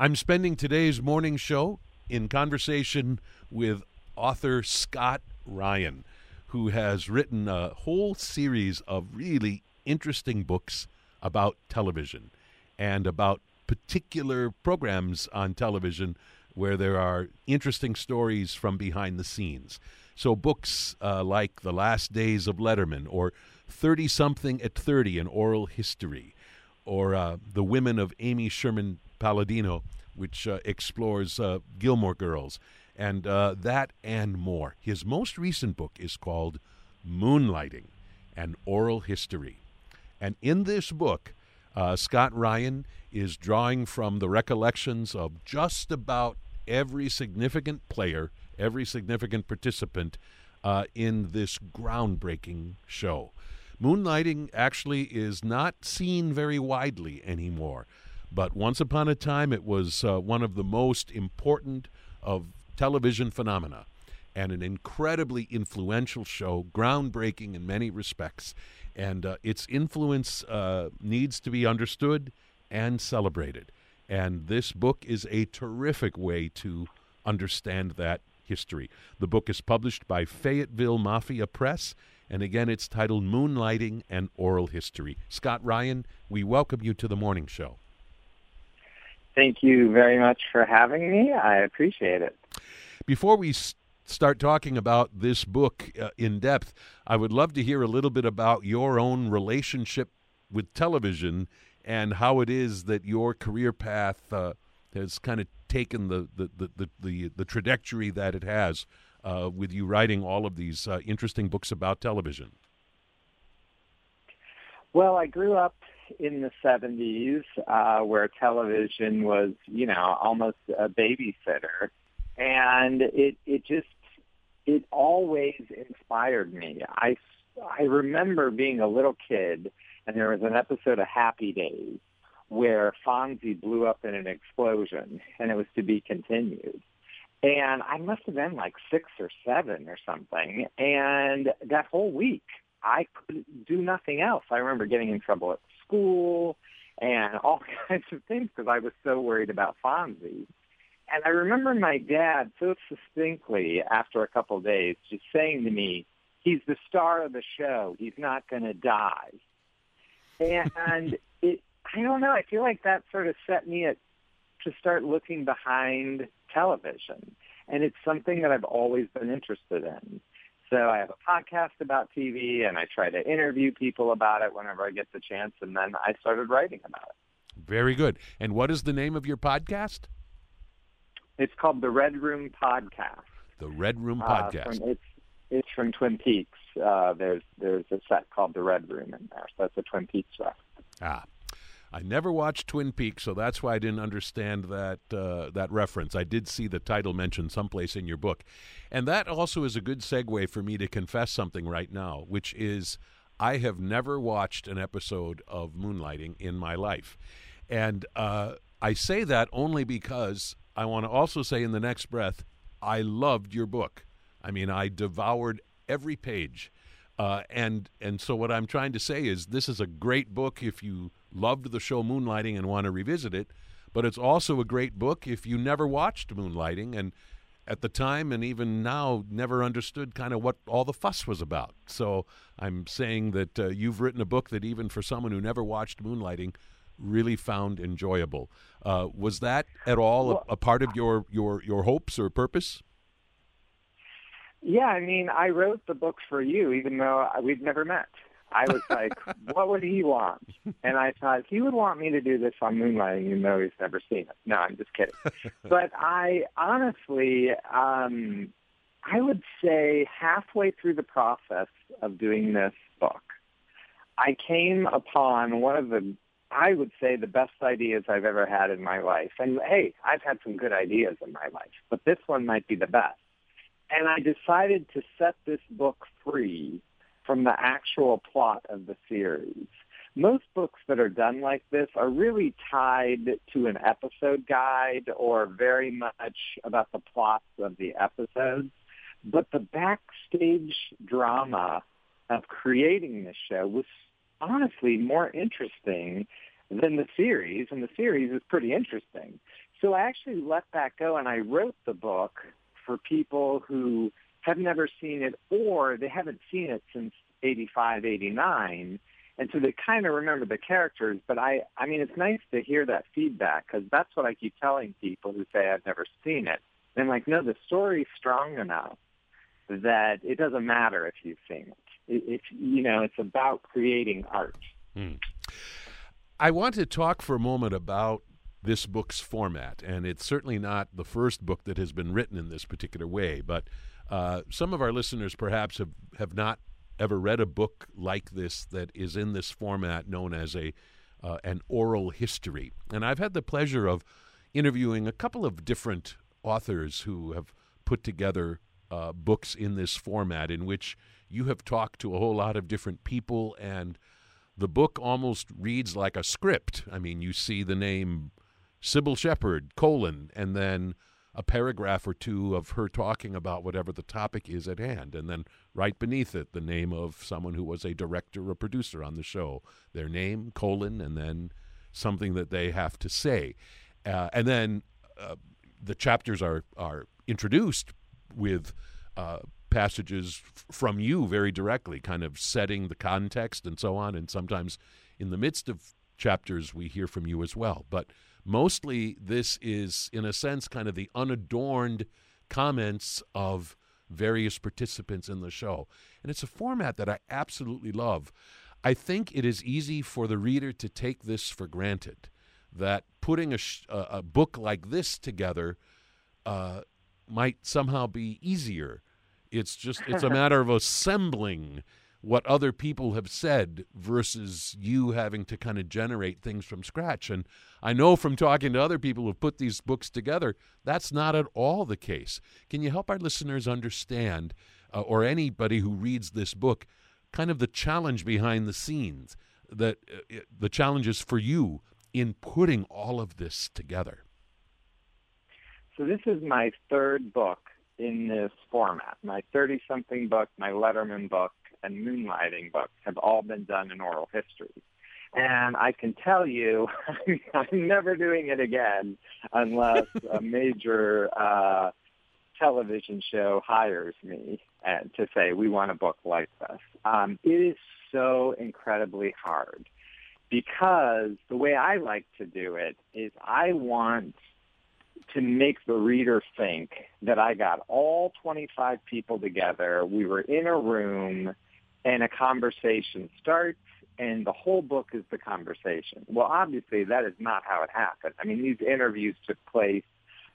I'm spending today's morning show in conversation with author Scott Ryan, who has written a whole series of really interesting books about television and about particular programs on television where there are interesting stories from behind the scenes. So, books uh, like The Last Days of Letterman or 30 Something at 30, an oral history, or uh, The Women of Amy Sherman Palladino, which uh, explores uh, Gilmore Girls, and uh, that and more. His most recent book is called Moonlighting, an oral history. And in this book, uh, Scott Ryan is drawing from the recollections of just about every significant player, every significant participant uh, in this groundbreaking show. Moonlighting actually is not seen very widely anymore, but once upon a time it was uh, one of the most important of television phenomena and an incredibly influential show, groundbreaking in many respects. And uh, its influence uh, needs to be understood and celebrated. And this book is a terrific way to understand that history. The book is published by Fayetteville Mafia Press, and again, it's titled Moonlighting and Oral History. Scott Ryan, we welcome you to the morning show. Thank you very much for having me. I appreciate it. Before we start talking about this book uh, in depth, I would love to hear a little bit about your own relationship with television and how it is that your career path uh, has kind of taken the the, the, the, the, the trajectory that it has uh, with you writing all of these uh, interesting books about television. Well, I grew up in the 70s uh, where television was, you know, almost a babysitter. And it, it just, it always inspired me. I, I remember being a little kid and there was an episode of Happy Days where Fonzie blew up in an explosion and it was to be continued. And I must have been like six or seven or something. And that whole week, I could do nothing else. I remember getting in trouble at school and all kinds of things because I was so worried about Fonzie. And I remember my dad so distinctly after a couple of days just saying to me, he's the star of the show. He's not going to die. And it, I don't know. I feel like that sort of set me at, to start looking behind television. And it's something that I've always been interested in. So I have a podcast about TV and I try to interview people about it whenever I get the chance. And then I started writing about it. Very good. And what is the name of your podcast? It's called the Red Room Podcast. The Red Room Podcast. Uh, it's it's from Twin Peaks. Uh, there's there's a set called the Red Room in there, so that's a Twin Peaks set. Ah, I never watched Twin Peaks, so that's why I didn't understand that uh, that reference. I did see the title mentioned someplace in your book, and that also is a good segue for me to confess something right now, which is I have never watched an episode of Moonlighting in my life, and uh, I say that only because I want to also say in the next breath I loved your book. I mean, I devoured every page. Uh, and and so what I'm trying to say is this is a great book if you loved the show Moonlighting and want to revisit it, but it's also a great book if you never watched Moonlighting and at the time and even now never understood kind of what all the fuss was about. So I'm saying that uh, you've written a book that even for someone who never watched Moonlighting really found enjoyable. Uh, was that at all a, a part of your, your, your hopes or purpose? Yeah, I mean, I wrote the book for you, even though we've never met. I was like, what would he want? And I thought he would want me to do this on Moonlighting, even though he's never seen it. No, I'm just kidding. but I honestly, um, I would say halfway through the process of doing this book, I came upon one of the, I would say, the best ideas I've ever had in my life. And hey, I've had some good ideas in my life, but this one might be the best. And I decided to set this book free from the actual plot of the series. Most books that are done like this are really tied to an episode guide or very much about the plots of the episodes. But the backstage drama of creating this show was honestly more interesting than the series, and the series is pretty interesting. So I actually let that go and I wrote the book for people who have never seen it or they haven't seen it since 85, 89. And so they kind of remember the characters, but I, I mean, it's nice to hear that feedback because that's what I keep telling people who say I've never seen it. And I'm like, no, the story's strong enough that it doesn't matter if you've seen it. it it's, you know, it's about creating art. Hmm. I want to talk for a moment about this book's format, and it's certainly not the first book that has been written in this particular way, but uh, some of our listeners perhaps have, have not ever read a book like this that is in this format known as a uh, an oral history. And I've had the pleasure of interviewing a couple of different authors who have put together uh, books in this format in which you have talked to a whole lot of different people and the book almost reads like a script. I mean, you see the name Cybill Shepherd, colon, and then a paragraph or two of her talking about whatever the topic is at hand. And then right beneath it, the name of someone who was a director or producer on the show, their name, colon, and then something that they have to say. Uh, and then uh, the chapters are, are introduced with uh, passages f- from you very directly, kind of setting the context and so on. And sometimes in the midst of chapters, we hear from you as well. But Mostly, this is, in a sense, kind of the unadorned comments of various participants in the show. And it's a format that I absolutely love. I think it is easy for the reader to take this for granted that putting a, sh- a book like this together uh, might somehow be easier. It's just it's a matter of assembling what other people have said versus you having to kind of generate things from scratch. And I know from talking to other people who've put these books together, that's not at all the case. Can you help our listeners understand, uh, or anybody who reads this book, kind of the challenge behind the scenes, that uh, the challenges for you in putting all of this together? So this is my third book in this format. My 30 something book, my Letterman book, and moonlighting books have all been done in oral history. And I can tell you, I'm never doing it again unless a major uh, television show hires me and, to say, we want a book like this. Um, it is so incredibly hard because the way I like to do it is I want to make the reader think that I got all 25 people together. We were in a room and a conversation starts and the whole book is the conversation. Well, obviously that is not how it happened. I mean, these interviews took place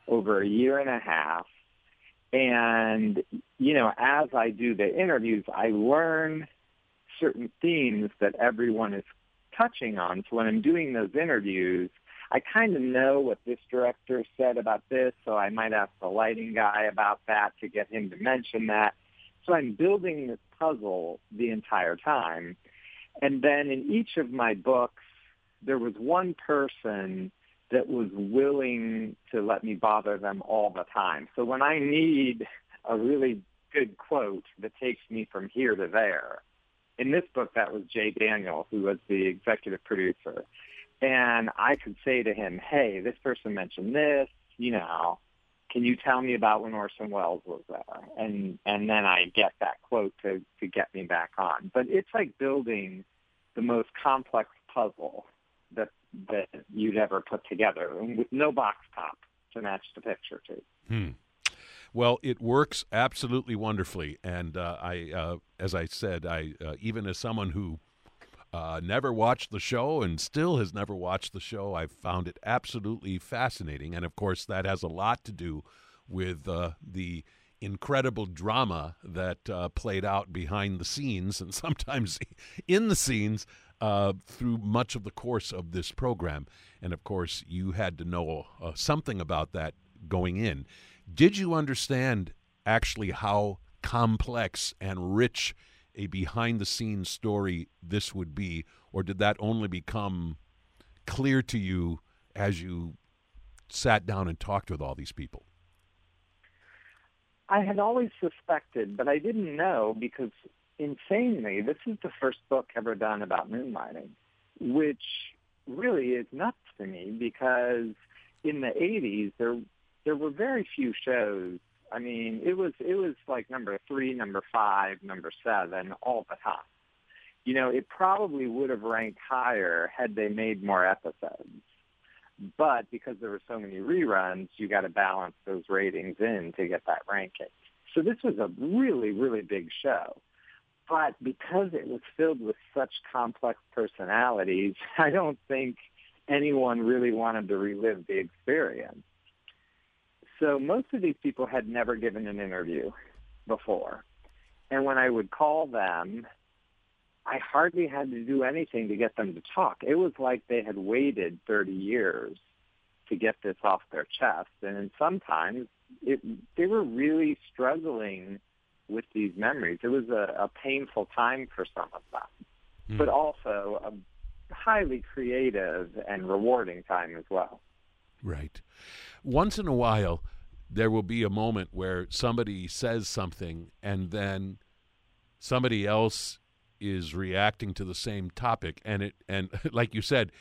over a year and a half. And, you know, as I do the interviews, I learn certain themes that everyone is touching on. So when I'm doing those interviews, I kind of know what this director said about this, so I might ask the lighting guy about that to get him to mention that. So I'm building this puzzle the entire time. And then in each of my books, there was one person that was willing to let me bother them all the time. So when I need a really good quote that takes me from here to there, in this book, that was Jay Daniel, who was the executive producer. And I could say to him, hey, this person mentioned this, you know, can you tell me about when Orson Welles was there? And and then I get that quote to to get me back on. But it's like building the most complex puzzle that that you'd ever put together, with no box top to match the picture to. Hmm. Well, it works absolutely wonderfully, and uh, I, uh, as I said, I uh, even as someone who uh, never watched the show and still has never watched the show. I've found it absolutely fascinating. And of course, that has a lot to do with uh, the incredible drama that uh, played out behind the scenes and sometimes in the scenes uh, through much of the course of this program. And of course, you had to know uh, something about that going in. Did you understand actually how complex and rich? A behind the scenes story this would be, or did that only become clear to you as you sat down and talked with all these people? I had always suspected, but I didn't know because insanely, this is the first book ever done about moonlighting, which really is nuts to me because in the 80s, there there were very few shows. I mean, it was it was like number three, number five, number seven all the time. You know, it probably would have ranked higher had they made more episodes. But because there were so many reruns, you got to balance those ratings in to get that ranking. So this was a really, really big show. But because it was filled with such complex personalities, I don't think anyone really wanted to relive the experience. So most of these people had never given an interview before. And when I would call them, I hardly had to do anything to get them to talk. It was like they had waited 30 years to get this off their chest. And sometimes it, they were really struggling with these memories. It was a, a painful time for some of them, mm. but also a highly creative and rewarding time as well. Right. Once in a while, there will be a moment where somebody says something and then somebody else is reacting to the same topic. And it and like you said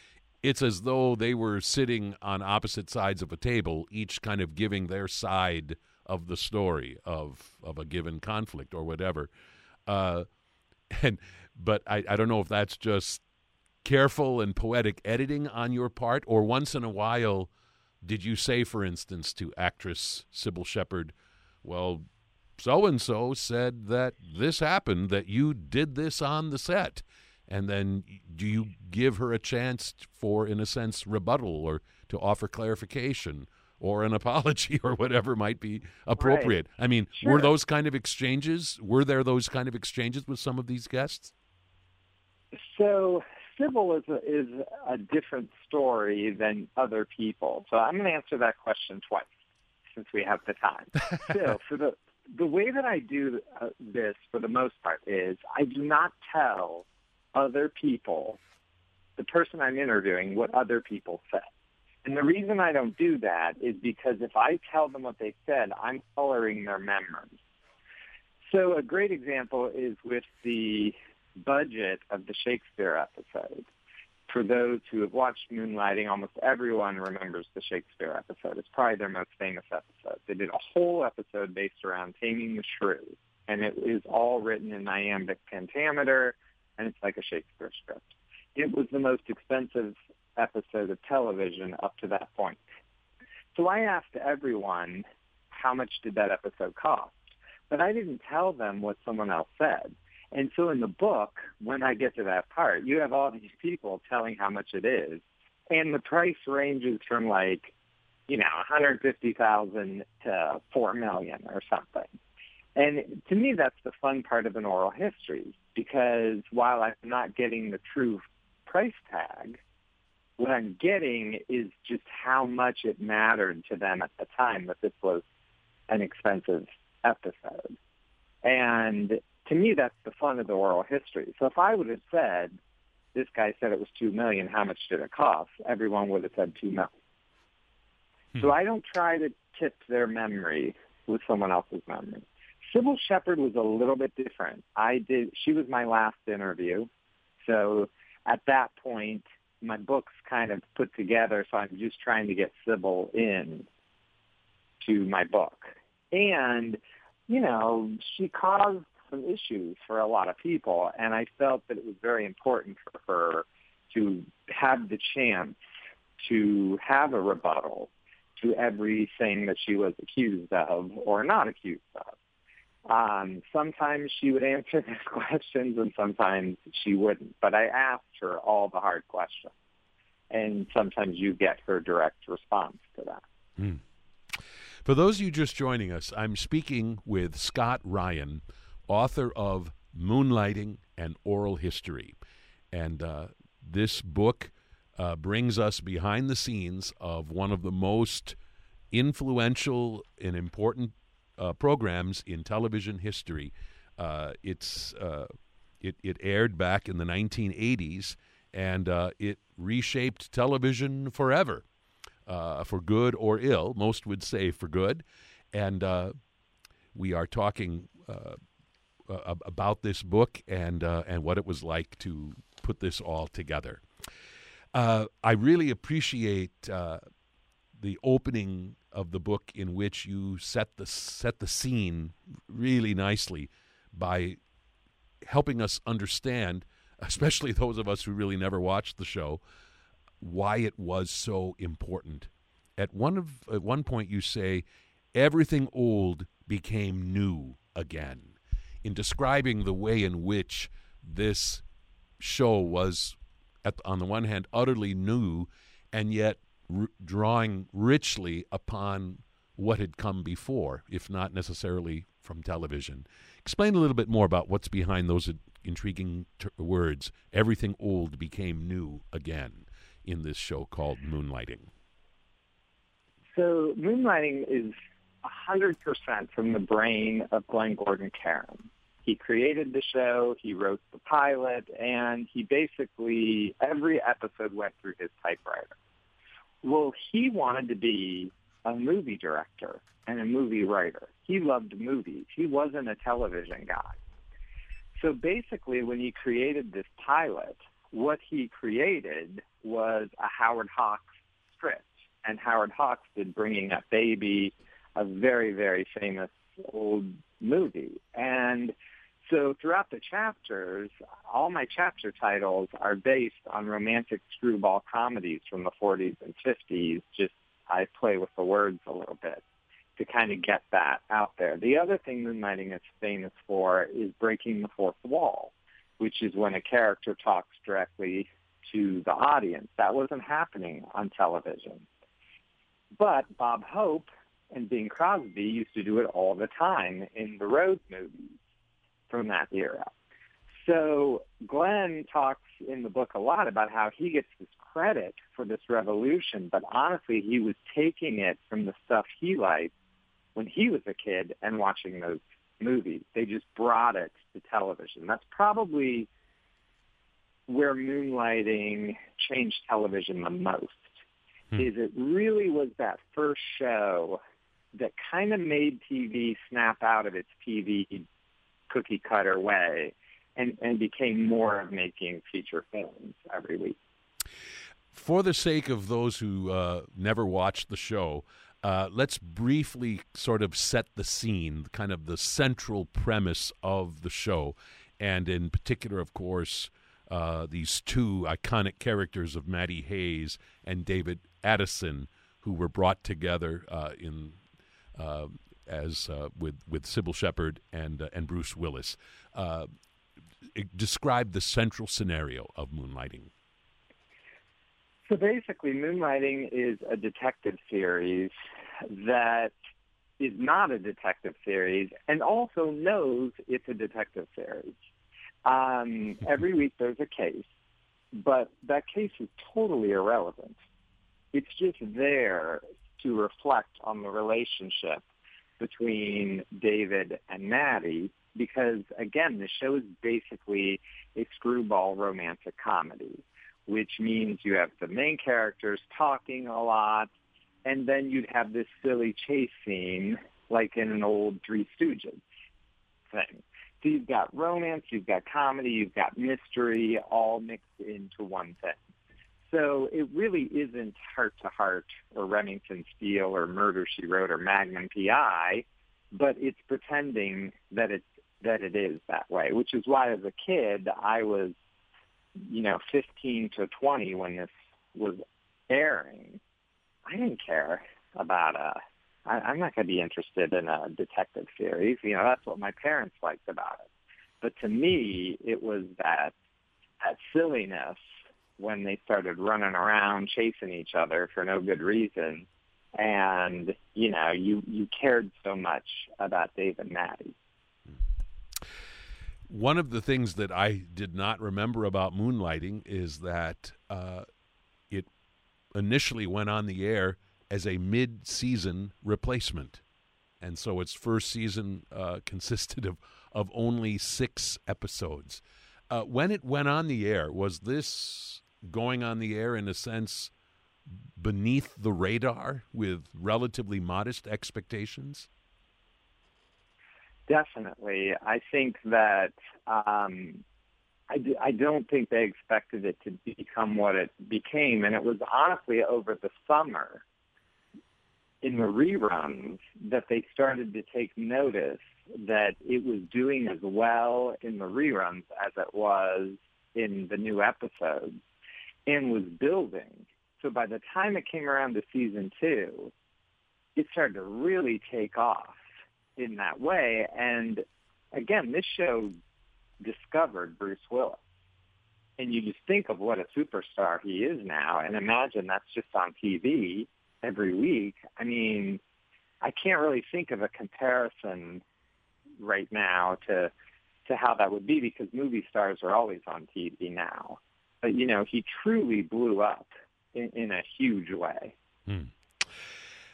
it's as though they were sitting on opposite sides of a table each kind of giving their side of the story of of a given conflict or whatever. Uh, and but I, I don't know if that's just careful and poetic editing on your part or once in a while did you say for instance to actress Cybill Shepherd well so and so said that this happened, that you did this on the set. And then do you give her a chance for, in a sense, rebuttal or to offer clarification or an apology or whatever might be appropriate? Right. I mean, sure. were those kind of exchanges? Were there those kind of exchanges with some of these guests? So Cybill is a, is a different story than other people. So I'm going to answer that question twice since we have the time. so for the the way that I do uh, this for the most part is I do not tell other people, the person I'm interviewing, what other people said. And the reason I don't do that is because if I tell them what they said, I'm coloring their memories. So a great example is with the budget of the Shakespeare episode for those who have watched Moonlighting, almost everyone remembers the Shakespeare episode. It's probably their most famous episode. They did a whole episode based around taming the shrew, and it is all written in iambic pentameter, and it's like a Shakespeare script. It was the most expensive episode of television up to that point. So I asked everyone, how much did that episode cost? But I didn't tell them what someone else said. And so in the book, when I get to that part, you have all these people telling how much it is. And the price ranges from like, you know, 150,000 to 4 million or something. And to me, that's the fun part of an oral history because while I'm not getting the true price tag, what I'm getting is just how much it mattered to them at the time that this was an expensive episode. And to me, that's the fun of the oral history. So if I would have said, this guy said it was two million, how much did it cost? Everyone would have said two million. Hmm. So I don't try to tip their memory with someone else's memory. Cybill Shepherd was a little bit different. I did. She was my last interview, so at that point, my book's kind of put together. So I'm just trying to get Cybill in to my book, and you know, she caused some issues for a lot of people, and I felt that it was very important for her to have the chance to have a rebuttal to everything that she was accused of or not accused of. Um, sometimes she would answer the questions and sometimes she wouldn't. But I asked her all the hard questions. And sometimes you get her direct response to that. Mm. For those of you just joining us, I'm speaking with Scott Ryan, author of Moonlighting and Oral History. And uh, this book uh, brings us behind the scenes of one of the most influential and important uh, programs in television history. Uh, it's uh, it, it aired back in the 1980s, and uh, it reshaped television forever, for good or ill. Most would say for good, and we are talking uh, about this book and uh, and what it was like to put this all together. Uh, I really appreciate uh, the opening of the book in which you set the set the scene really nicely by helping us understand, especially those of us who really never watched the show, why it was so important. At one of at one point you say everything old became new again. In describing the way in which this show was at, on the one hand utterly new and yet r- drawing richly upon what had come before, if not necessarily from television. Explain a little bit more about what's behind those intriguing t- words. Everything old became new again in this show called Moonlighting. So, Moonlighting is 100% from the brain of Glenn Gordon Caron. He created the show, he wrote the pilot, and he basically, every episode went through his typewriter. Well, he wanted to be a movie director and a movie writer. He loved movies. He wasn't a television guy. So basically, when he created this pilot, what he created was a Howard Hawks script. And Howard Hawks did Bringing Up Baby, a very, very famous old movie. And so throughout the chapters, all my chapter titles are based on romantic screwball comedies from the 40s and 50s. Just I play with the words a little bit to kind of get that out there. The other thing Moonlighting is famous for is breaking the fourth wall, which is when a character talks directly to the audience. That wasn't happening on television. But Bob Hope and Bing Crosby used to do it all the time in the road movies from that era. So Glenn talks in the book a lot about how he gets this credit for this revolution, but honestly, he was taking it from the stuff he liked when he was a kid and watching those movies. They just brought it to television. That's probably where moonlighting changed television the most. Hmm. Is it really was that first show that kind of made TV snap out of its TV cookie cutter way and, and became more of making feature films every week. For the sake of those who uh, never watched the show, uh, let's briefly sort of set the scene, kind of the central premise of the show, and in particular, of course, uh, these two iconic characters of Maddie Hayes and David Addison, who were brought together uh, in uh, as uh, with with Cybill Shepherd and uh, and Bruce Willis. Uh, describe the central scenario of Moonlighting. So basically, Moonlighting is a detective series that is not a detective series and also knows it's a detective series. Um, every week there's a case, but that case is totally irrelevant. It's just there to reflect on the relationship between David and Maddie because, again, the show is basically a screwball romantic comedy, which means you have the main characters talking a lot, and then you'd have this silly chase scene like in an old Three Stooges thing. So you've got romance, you've got comedy, you've got mystery, all mixed into one thing. So it really isn't Hart to Hart or Remington Steele or Murder She Wrote or Magnum PI, but it's pretending that it's that it is that way, which is why as a kid I was, you know, 15 to 20 when this was airing. I didn't care about a. I, I'm not going to be interested in a detective series. You know, that's what my parents liked about it. But to me, it was that that silliness when they started running around chasing each other for no good reason. And, you know, you, you cared so much about Dave and Maddie. One of the things that I did not remember about Moonlighting is that uh, it initially went on the air as a mid season replacement. And so its first season uh, consisted of, of only six episodes. Uh, when it went on the air, was this going on the air in a sense beneath the radar with relatively modest expectations? Definitely. I think that um, I d- I don't think they expected it to become what it became. And it was honestly over the summer in the reruns that they started to take notice that it was doing as well in the reruns as it was in the new episodes and was building. So by the time it came around to season two, it started to really take off in that way. And again, this show discovered Bruce Willis. And you just think of what a superstar he is now and imagine that's just on TV every week. I mean, I can't really think of a comparison right now to to how that would be because movie stars are always on TV now. But you know, he truly blew up in, in a huge way. Hmm.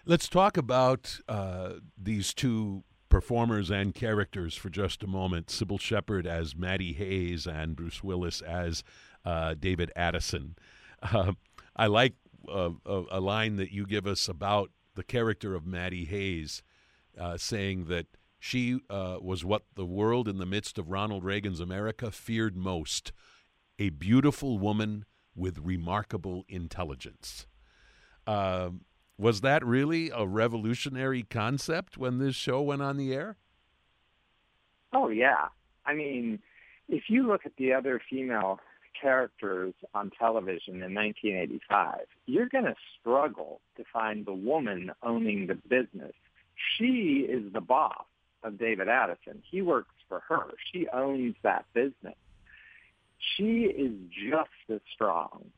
Let's talk about uh, these two performers and characters for just a moment. Cybill Shepherd as Maddie Hayes and Bruce Willis as uh, David Addison. Uh, I like a, a, line that you give us about the character of Maddie Hayes, uh, saying that she uh, was what the world in the midst of Ronald Reagan's America feared most a beautiful woman with remarkable intelligence. Uh, was that really a revolutionary concept when this show went on the air? Oh, yeah. I mean, if you look at the other female characters on television in 1985, you're going to struggle to find the woman owning the business. She is the boss of David Addison. He works for her. She owns that business. She is just as strong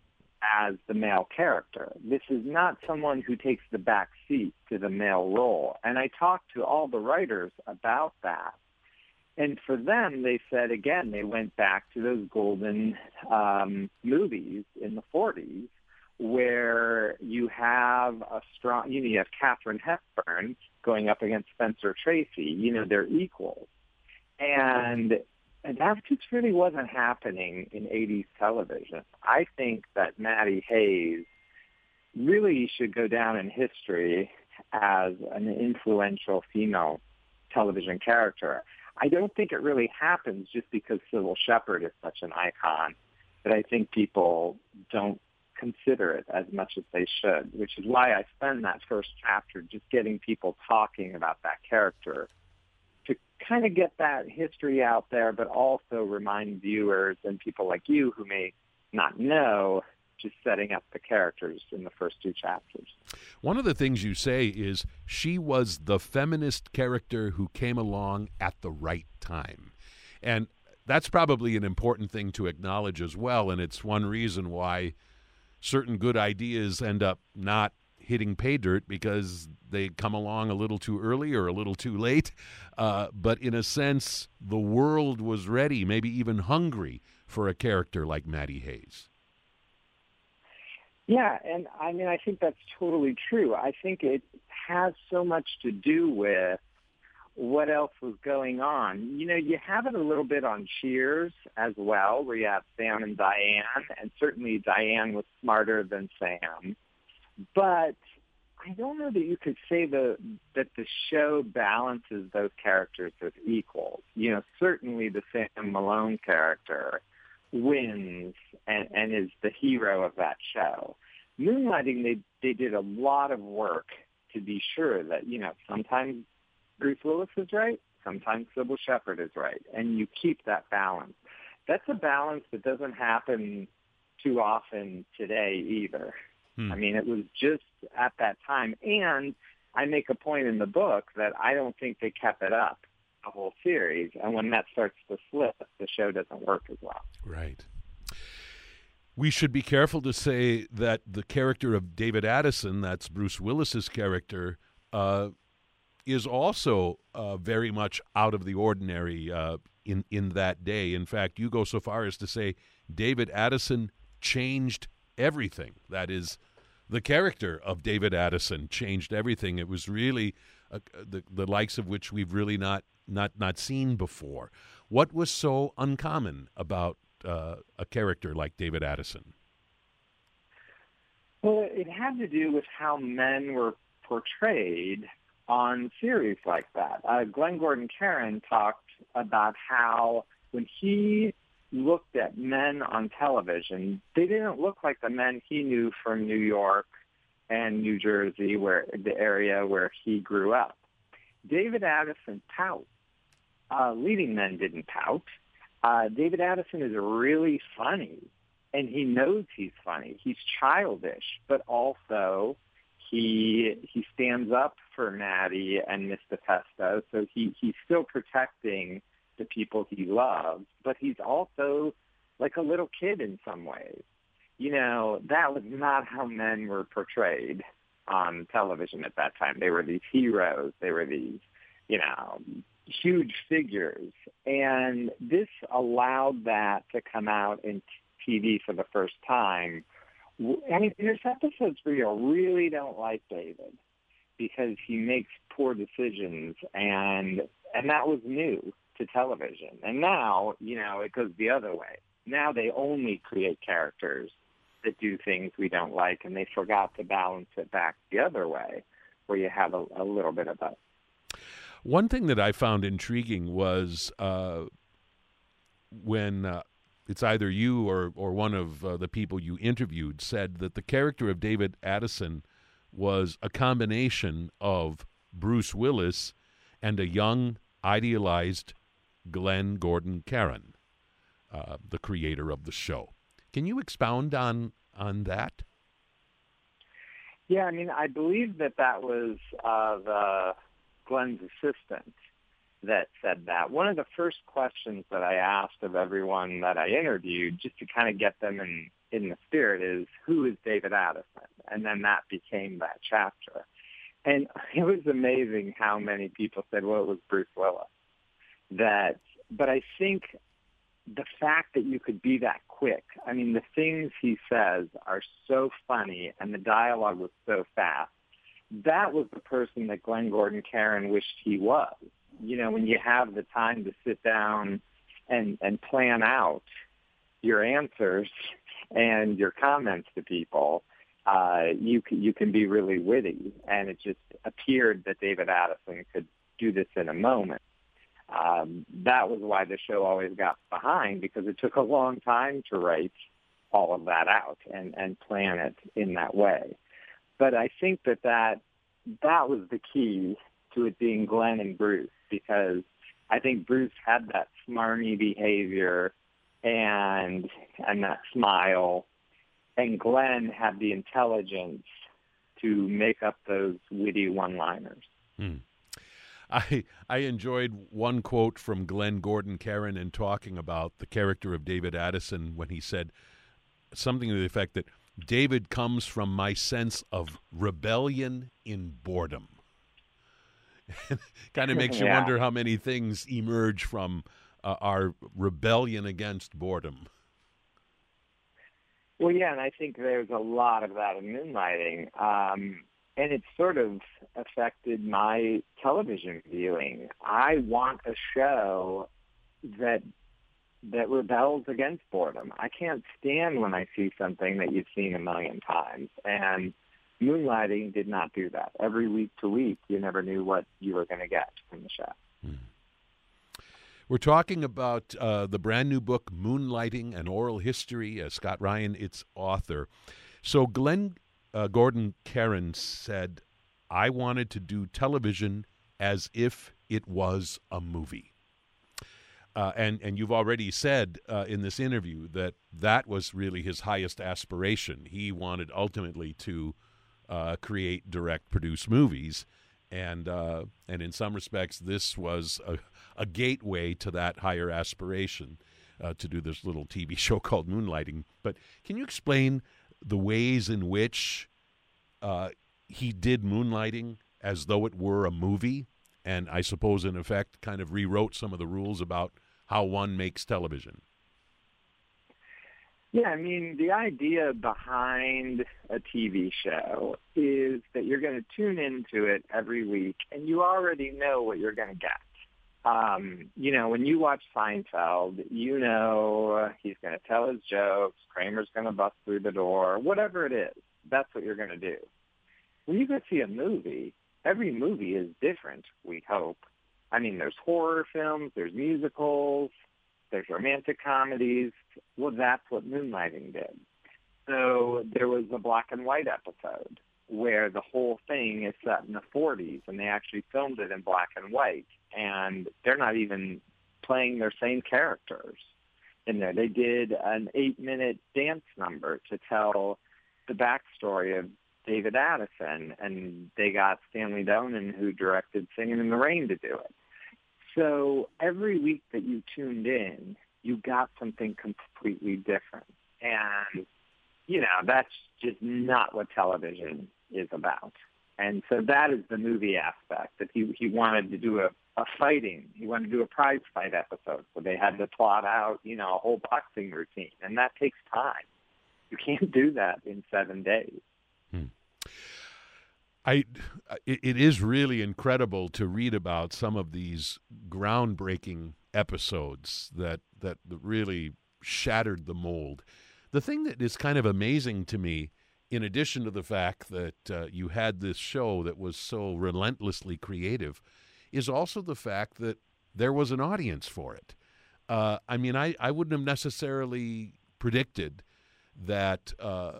as the male character. This is not someone who takes the back seat to the male role. And I talked to all the writers about that and for them, they said again, they went back to those golden um, movies in the 40s where you have a strong, you know, you have Katharine Hepburn going up against Spencer Tracy. You know, they're equals. And, and that just really wasn't happening in 80s television. I think that Maddie Hayes really should go down in history as an influential female television character. I don't think it really happens just because Cybill Shepherd is such an icon that I think people don't consider it as much as they should, which is why I spend that first chapter just getting people talking about that character to kind of get that history out there, but also remind viewers and people like you who may not know just setting up the characters in the first two chapters. One of the things you say is she was the feminist character who came along at the right time. And that's probably an important thing to acknowledge as well. And it's one reason why certain good ideas end up not hitting pay dirt because they come along a little too early or a little too late. Uh, but in a sense, the world was ready, maybe even hungry, for a character like Maddie Hayes. Yeah, and I mean, I think that's totally true. I think it has so much to do with what else was going on. You know, you have it a little bit on Cheers as well, where you have Sam and Diane, and certainly Diane was smarter than Sam. But I don't know that you could say the, that the show balances those characters as equals. You know, certainly the Sam Malone character wins and, and is the hero of that show. Moonlighting, they they did a lot of work to be sure that you know sometimes Bruce Willis is right, sometimes Cybill Shepherd is right, and you keep that balance. That's a balance that doesn't happen too often today either. Hmm. I mean, it was just at that time, and I make a point in the book that I don't think they kept it up the whole series, and when that starts to slip, the show doesn't work as well. Right. We should be careful to say that the character of David Addison, that's Bruce Willis's character, uh, is also uh, very much out of the ordinary uh, in in that day. In fact, you go so far as to say David Addison changed everything. That is, the character of David Addison changed everything. It was really uh, the the likes of which we've really not not not seen before. What was so uncommon about uh, a character like David Addison? Well, it had to do with how men were portrayed on series like that. Uh, Glenn Gordon Caron talked about how when he looked at men on television, they didn't look like the men he knew from New York and New Jersey, where the area where he grew up. David Addison pouts. Uh, leading men didn't pout. Uh, David Addison is really funny, and he knows he's funny. He's childish, but also he he stands up for Maddie and Mr. Pesto, so he he's still protecting the people he loves, but he's also like a little kid in some ways. You know, that was not how men were portrayed on television at that time. They were these heroes. They were these, you know, huge figures. And this allowed that to come out in TV for the first time. Mean, there's episodes where you really don't like David because he makes poor decisions and and that was new to television. And now, you know, it goes the other way. Now they only create characters that do things we don't like, and they forgot to balance it back the other way, where you have a, a little bit of both. One thing that I found intriguing was uh, when uh, it's either you or, or one of uh, the people you interviewed said that the character of David Addison was a combination of Bruce Willis and a young, idealized Glenn Gordon Caron, uh, the creator of the show. Can you expound on on that? Yeah, I mean, I believe that that was uh, the Glenn's assistant that said that. One of the first questions that I asked of everyone that I interviewed, just to kind of get them in in the spirit, is who is David Addison, and then that became that chapter. And it was amazing how many people said, "Well, it was Bruce Willis." That, but I think the fact that you could be that quick. I mean, the things he says are so funny, and the dialogue was so fast. That was the person that Glenn Gordon Caron wished he was. You know, when you have the time to sit down and and plan out your answers and your comments to people, uh, you can, you can be really witty. And it just appeared that David Addison could do this in a moment um, that was why the show always got behind because it took a long time to write all of that out and, and plan it in that way. But I think that, that that was the key to it being Glenn and Bruce because I think Bruce had that smarmy behavior and and that smile, and Glenn had the intelligence to make up those witty one-liners. Hmm. I I enjoyed one quote from Glenn Gordon Caron in talking about the character of David Addison when he said something to the effect that David comes from my sense of rebellion in boredom. kind of makes you yeah. wonder how many things emerge from uh, our rebellion against boredom. Well, yeah, and I think there's a lot of that in moonlighting. Um, and it sort of affected my television viewing. I want a show that that rebels against boredom. I can't stand when I see something that you've seen a million times. And Moonlighting did not do that. Every week to week, you never knew what you were going to get from the show. Hmm. We're talking about uh, the brand new book, Moonlighting, an Oral History. Uh, Scott Ryan, its author. So, Glenn uh, Gordon Caron said, I wanted to do television as if it was a movie. Uh, and and you've already said uh, in this interview that that was really his highest aspiration. He wanted ultimately to uh, create, direct, produce movies, and uh, and in some respects, this was a, a gateway to that higher aspiration uh, to do this little TV show called Moonlighting. But can you explain the ways in which uh, he did Moonlighting as though it were a movie, and I suppose, in effect, kind of rewrote some of the rules about how one makes television. Yeah, I mean, the idea behind a TV show is that you're going to tune into it every week and you already know what you're going to get. Um, you know, when you watch Seinfeld, you know he's going to tell his jokes, Kramer's going to bust through the door, whatever it is. That's what you're going to do. When you go see a movie, every movie is different, we hope. I mean, there's horror films, there's musicals, there's romantic comedies. Well, that's what Moonlighting did. So there was a black and white episode, where the whole thing is set in the 40s and they actually filmed it in black and white and they're not even playing their same characters in there. They did an eight-minute dance number to tell the backstory of David Addison, and they got Stanley Donen, who directed Singing in the Rain, to do it. So every week that you tuned in, you got something completely different. And, you know, that's just not what television is about. And so that is the movie aspect that he, he wanted to do a, a fighting. He wanted to do a prize fight episode where they had to plot out, you know, a whole boxing routine. And that takes time. You can't do that in seven days. Hmm. I, it is really incredible to read about some of these groundbreaking episodes that that really shattered the mold. The thing that is kind of amazing to me, in addition to the fact that uh, you had this show that was so relentlessly creative, is also the fact that there was an audience for it. Uh, I mean, I, I wouldn't have necessarily predicted that uh,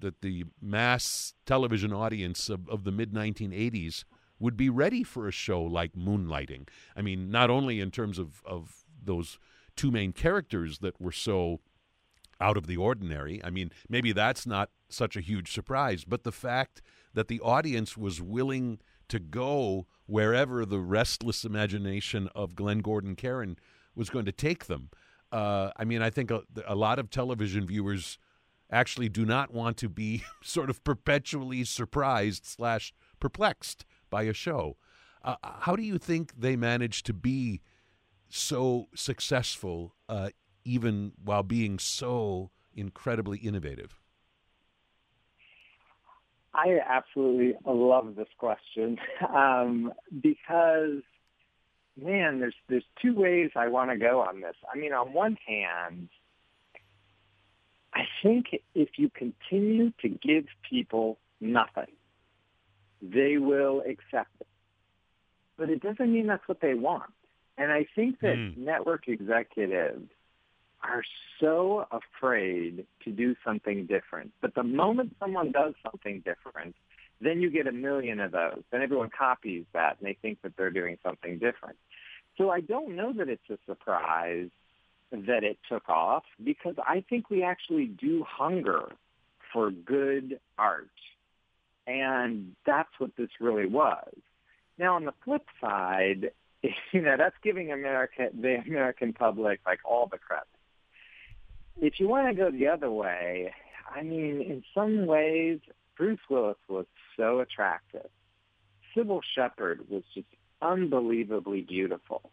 that the mass television audience of, of the mid 1980s would be ready for a show like Moonlighting. I mean, not only in terms of, of those two main characters that were so out of the ordinary. I mean, maybe that's not such a huge surprise, but the fact that the audience was willing to go wherever the restless imagination of Glenn Gordon Caron was going to take them. Uh, I mean, I think a, a lot of television viewers actually do not want to be sort of perpetually surprised slash perplexed by a show. Uh, how do you think they manage to be so successful, uh, even while being so incredibly innovative? I absolutely love this question um, because, man, there's there's two ways I want to go on this. I mean, on one hand, I think if you continue to give people nothing, they will accept it. But it doesn't mean that's what they want. And I think that mm. network executives are so afraid to do something different. But the moment someone does something different, then you get a million of those. Then everyone copies that and they think that they're doing something different. So I don't know that it's a surprise that it took off because I think we actually do hunger for good art. And that's what this really was. Now, on the flip side, you know, that's giving America, the American public like all the credit. If you want to go the other way, I mean, in some ways, Bruce Willis was so attractive. Cybill Shepherd was just unbelievably beautiful.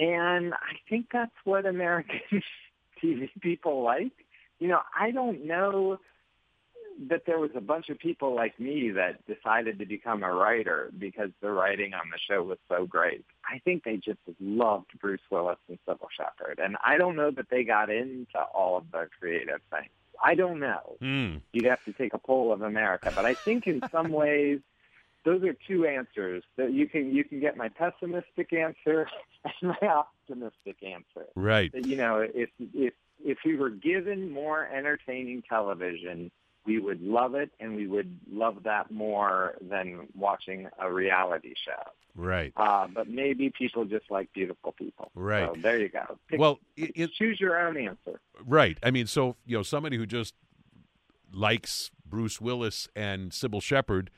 And I think that's what American TV people like. You know, I don't know that there was a bunch of people like me that decided to become a writer because the writing on the show was so great. I think they just loved Bruce Willis and Cybill Shepherd. And I don't know that they got into all of the creative things. I don't know. Mm. You'd have to take a poll of America. But I think in some ways those are two answers. That you can you can get my pessimistic answer and my optimistic answer. Right. You know, if if if we were given more entertaining television, we would love it, and we would love that more than watching a reality show. Right. Uh, but maybe people just like beautiful people. Right. So there you go. Pick, well, it, choose your own answer. Right. I mean, so you know, somebody who just likes Bruce Willis and Cybill Shepherd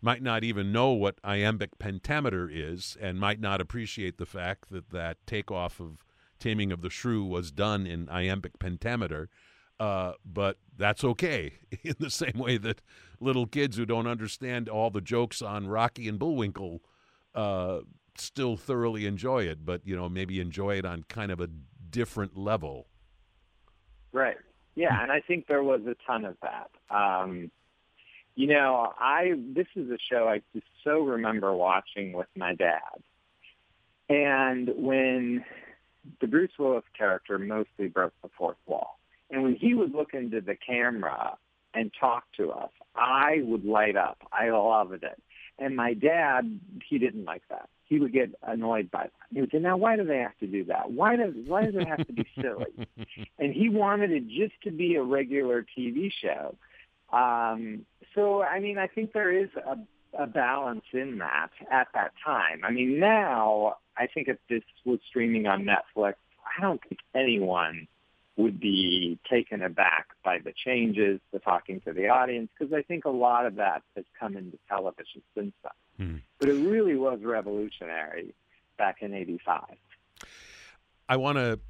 might not even know what iambic pentameter is and might not appreciate the fact that that takeoff of Taming of the Shrew was done in iambic pentameter. Uh, but that's okay in the same way that little kids who don't understand all the jokes on Rocky and Bullwinkle uh, still thoroughly enjoy it, but you know maybe enjoy it on kind of a different level. Right. Yeah, and I think there was a ton of that. Um, you know, I this is a show I just so remember watching with my dad. And when the Bruce Willis character mostly broke the fourth wall. And when he would look into the camera and talk to us, I would light up. I loved it. And my dad, he didn't like that. He would get annoyed by that. He would say, "Now, why do they have to do that? Why does why does it have to be silly?" and he wanted it just to be a regular TV show. Um, so I mean, I think there is a, a balance in that at that time. I mean, now I think if this was streaming on Netflix, I don't think anyone would be taken aback by the changes, the talking to the audience, because I think a lot of that has come into television since then. Hmm. But it really was revolutionary back in 85. I want to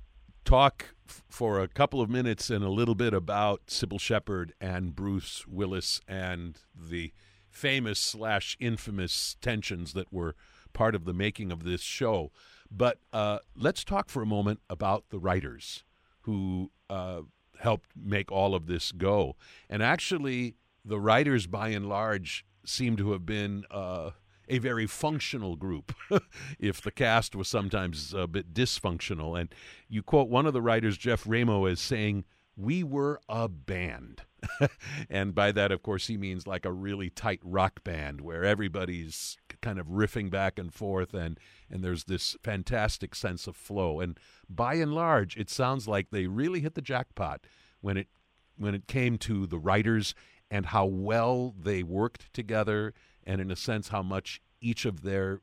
talk f- for a couple of minutes and a little bit about Cybill Shepherd and Bruce Willis and the famous slash infamous tensions that were part of the making of this show. But uh, let's talk for a moment about the writers who uh, helped make all of this go. And actually, the writers, by and large, seem to have been uh, a very functional group, if the cast was sometimes a bit dysfunctional. And you quote one of the writers, Jeff Reno, as saying, We were a band. and by that, of course, he means like a really tight rock band where everybody's kind of riffing back and forth and, and there's this fantastic sense of flow. And by and large, it sounds like they really hit the jackpot when it when it came to the writers and how well they worked together and in a sense how much each of their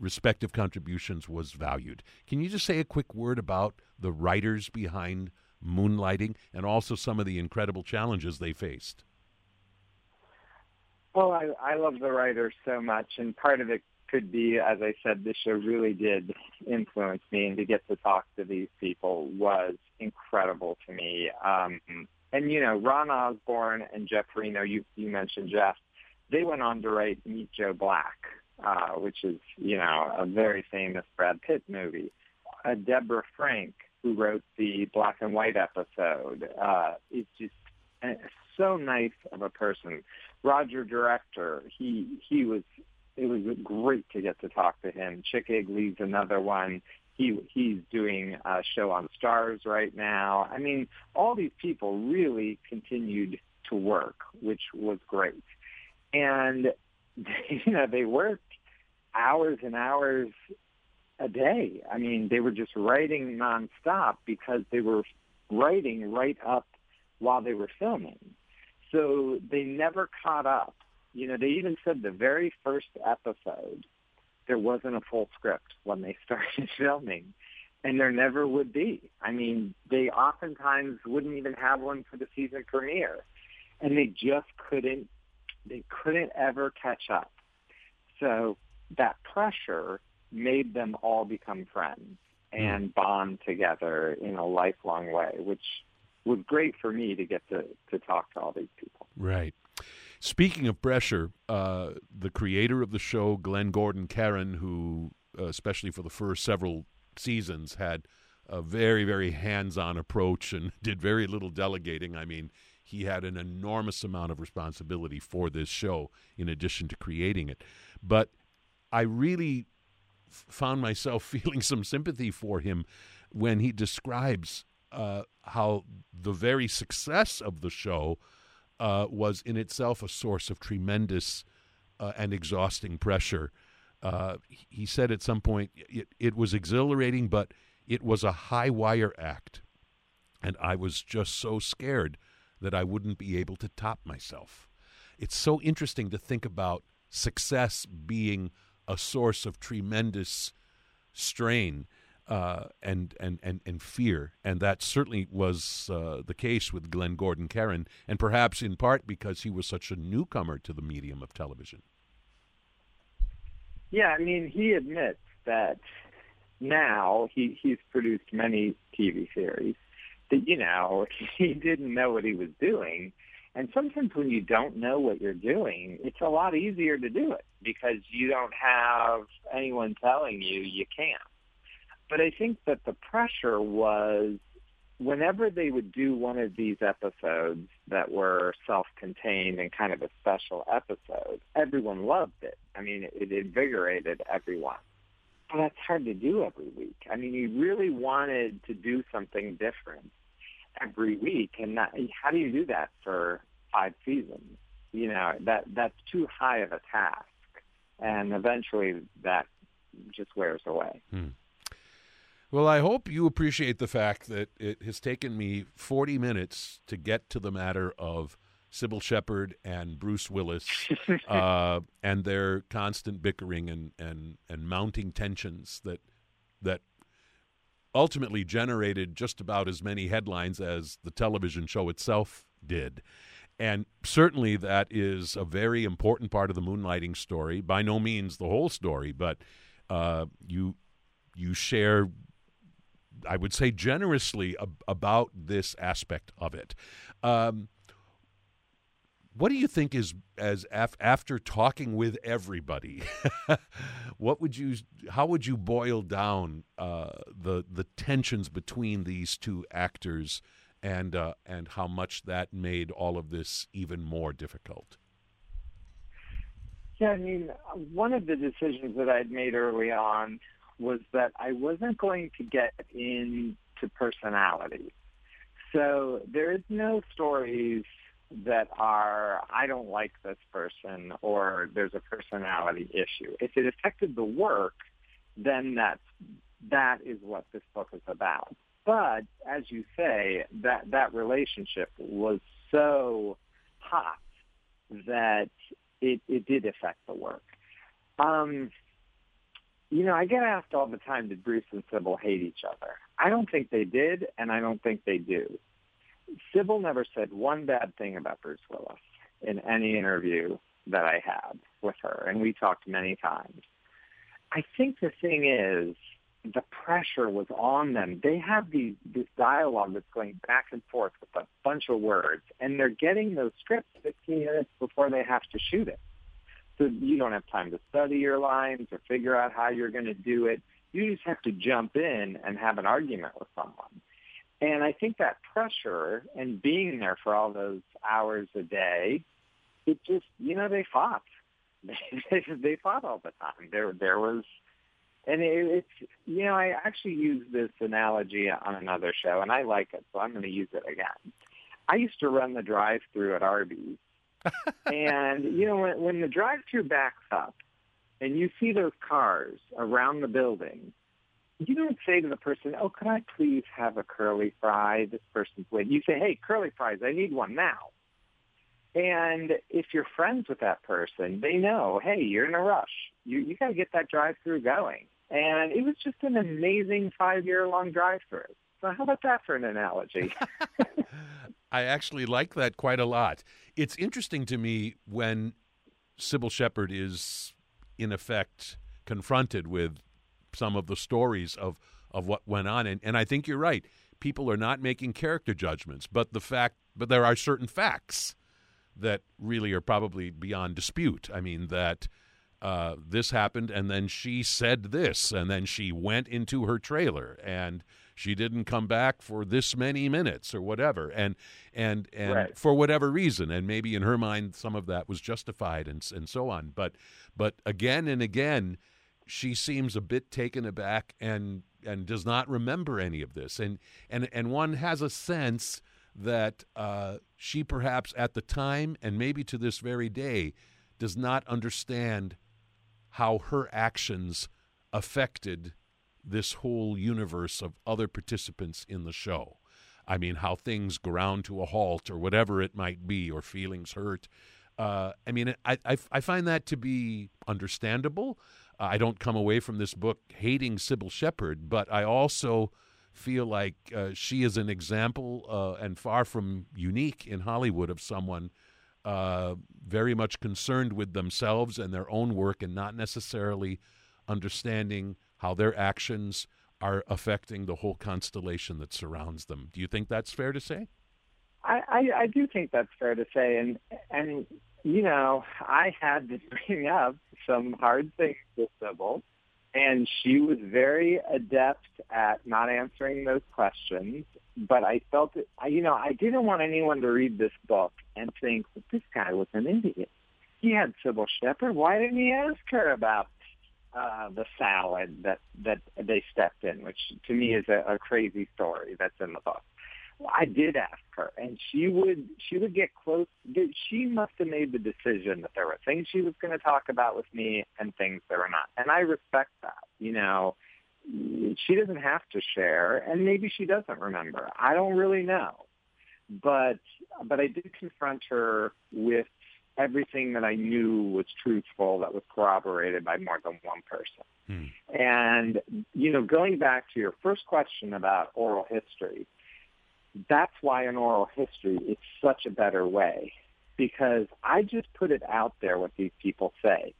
respective contributions was valued. Can you just say a quick word about the writers behind Moonlighting and also some of the incredible challenges they faced? Well, I, I love the writers so much, and part of it could be, as I said, this show really did influence me, and to get to talk to these people was incredible to me. Um, and you know, Ron Osborne and Jeff Reno, you you mentioned Jeff, they went on to write Meet Joe Black, uh, which is you know a very famous Brad Pitt movie. Uh, Deborah Frank, who wrote the black and white episode, uh, is just so nice of a person. Roger Director, he he was it was great to get to talk to him. Chic Eglee's another one. He he's doing a show on Starz right now. I mean, all these people really continued to work, which was great. And you know, they worked hours and hours a day. I mean, they were just writing nonstop because they were writing right up while they were filming. So they never caught up. You know, they even said the very first episode, there wasn't a full script when they started filming. And there never would be. I mean, they oftentimes wouldn't even have one for the season premiere. And they just couldn't, they couldn't ever catch up. So that pressure made them all become friends and hmm. bond together in a lifelong way, which was great for me to get to, to talk to all these people. Right. Speaking of pressure, uh, the creator of the show, Glenn Gordon Caron, who, uh, especially for the first several seasons, had a very, very hands on approach and did very little delegating. I mean, he had an enormous amount of responsibility for this show in addition to creating it. But I really found myself feeling some sympathy for him when he describes uh, how the very success of the show uh, was in itself a source of tremendous uh, and exhausting pressure. Uh, he said at some point it, it was exhilarating, but it was a high wire act. And I was just so scared that I wouldn't be able to top myself. It's so interesting to think about success being a source of tremendous strain uh, and, and, and, and fear. And that certainly was uh, the case with Glenn Gordon Caron, and perhaps in part because he was such a newcomer to the medium of television. Yeah, I mean, he admits that now he, he's produced many TV series that, you know, he didn't know what he was doing. And sometimes when you don't know what you're doing, it's a lot easier to do it because you don't have anyone telling you you can't. But I think that the pressure was whenever they would do one of these episodes that were self-contained and kind of a special episode, everyone loved it. I mean, it, invigorated everyone. But that's hard to do every week. I mean, you really wanted to do something different every week, and that, how do you do that for five seasons? You know, that that's too high of a task, and eventually that just wears away. Hmm. Well, I hope you appreciate the fact that it has taken me 40 minutes to get to the matter of Cybill Shepherd and Bruce Willis, uh, and their constant bickering and, and, and mounting tensions that that ultimately generated just about as many headlines as the television show itself did. And certainly that is a very important part of the moonlighting story. By no means the whole story, but uh, you you share, I would say, generously ab- about this aspect of it. Um, what do you think is as af- after talking with everybody what would you how would you boil down uh, the the tensions between these two actors and uh, and how much that made all of this even more difficult yeah i mean one of the decisions that i'd made early on was that i wasn't going to get into personality so there is no stories that are I don't like this person or there's a personality issue. If it affected the work, then that's that is what this book is about. But as you say, that that relationship was so hot that it, it did affect the work. Um, you know, I get asked all the time, did Bruce and Cybill hate each other? I don't think they did, and I don't think they do. Cybill never said one bad thing about Bruce Willis in any interview that I had with her, and we talked many times. I think the thing is, the pressure was on them. They have these, this dialogue that's going back and forth with a bunch of words, and they're getting those scripts 15 minutes before they have to shoot it. So you don't have time to study your lines or figure out how you're going to do it. You just have to jump in and have an argument with someone. And I think that pressure and being there for all those hours a day, it just, you know, they fought. they, fought all the time. There, there was, and it, it's, you know, I actually used this analogy on another show, and I like it, so I'm going to use it again. I used to run the drive-through at Arby's, and you know, when, when the drive-through backs up, and you see those cars around the building, you don't say to the person, "Oh, could I please have a curly fry?" This person's waiting. You say, "Hey, curly fries, I need one now." And if you're friends with that person, they know, "Hey, you're in a rush. You you got to get that drive-through going." And it was just an amazing five-year-long drive-through. So how about that for an analogy? I actually like that quite a lot. It's interesting to me when Cybill Shepherd is, in effect, confronted with some of the stories of of what went on and, and I think you're right. People are not making character judgments, but the fact but there are certain facts that really are probably beyond dispute. I mean that uh, this happened and then she said this and then she went into her trailer and she didn't come back for this many minutes or whatever. And and and right. for whatever reason and maybe in her mind some of that was justified and and so on. But but again and again she seems a bit taken aback and and does not remember any of this. And and and one has a sense that uh, she perhaps at the time and maybe to this very day does not understand how her actions affected this whole universe of other participants in the show. I mean, how things ground to a halt or whatever it might be, or feelings hurt. Uh, I mean, I, I, I find that to be understandable. I don't come away from this book hating Cybill Shepherd, but I also feel like uh, she is an example uh, and far from unique in Hollywood of someone uh, very much concerned with themselves and their own work and not necessarily understanding how their actions are affecting the whole constellation that surrounds them. Do you think that's fair to say? I, I, I do think that's fair to say, and and you know, I had to bring up some hard things with Cybill, and she was very adept at not answering those questions. But I felt it, you know, I didn't want anyone to read this book and think well, this guy was an idiot. He had Cybill Shepherd. Why didn't he ask her about uh, the salad that that they stepped in, which to me is a, a crazy story that's in the book. Well, I did ask her, and she would she would get close. She must have made the decision that there were things she was going to talk about with me and things that were not, and I respect that. You know, she doesn't have to share, and maybe she doesn't remember. I don't really know, but but I did confront her with everything that I knew was truthful that was corroborated by more than one person. Hmm. And you know, going back to your first question about oral history, that's why in oral history it's such a better way because I just put it out there what these people say.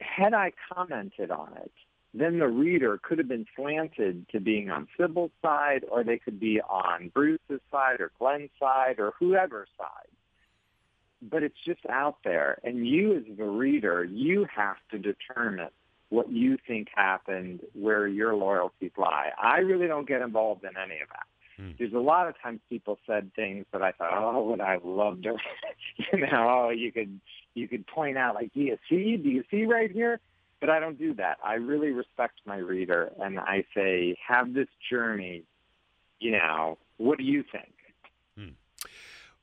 Had I commented on it, then the reader could have been slanted to being on Cybill's side, or they could be on Bruce's side, or Glenn's side, or whoever's side. But it's just out there, and you as the reader, you have to determine what you think happened, where your loyalties lie. I really don't get involved in any of that. Hmm. There's a lot of times people said things that I thought, oh, would I love to, you know, oh, you could you could point out like, do you see? Do you see right here? But I don't do that. I really respect my reader, and I say, have this journey. You know, what do you think?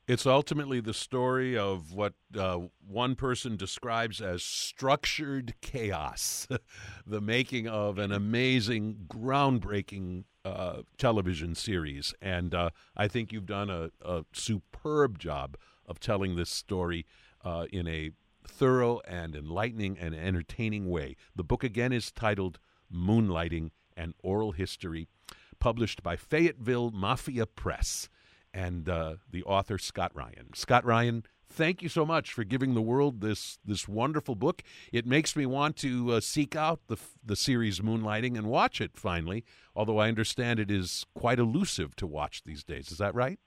It's ultimately the story of what uh, one person describes as structured chaos, the making of an amazing, groundbreaking uh, television series. And uh, I think you've done a, a, superb job of telling this story uh, in a thorough and enlightening and entertaining way. The book again is titled Moonlighting and Oral History, published by Fayetteville Mafia Press and uh, the author Scott Ryan. Scott Ryan, thank you so much for giving the world this this wonderful book. It makes me want to uh, seek out the the series Moonlighting and watch it finally. Although I understand it is quite elusive to watch these days. Is that right?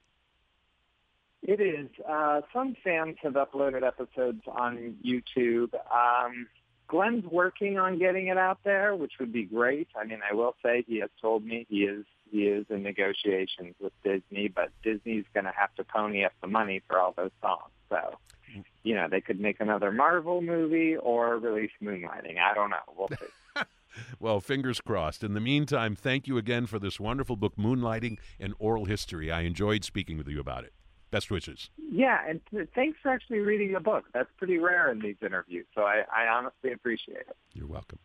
It is. Uh, some fans have uploaded episodes on YouTube. Um, Glenn's working on getting it out there, which would be great. I mean, I will say he has told me he is he is in negotiations with Disney, but Disney's going to have to pony up the money for all those songs. So, you know, they could make another Marvel movie or release Moonlighting. I don't know. We'll see. well, fingers crossed. In the meantime, thank you again for this wonderful book, Moonlighting and Oral History. I enjoyed speaking with you about it. Best wishes. Yeah, and thanks for actually reading the book. That's pretty rare in these interviews, so I, I honestly appreciate it. You're welcome.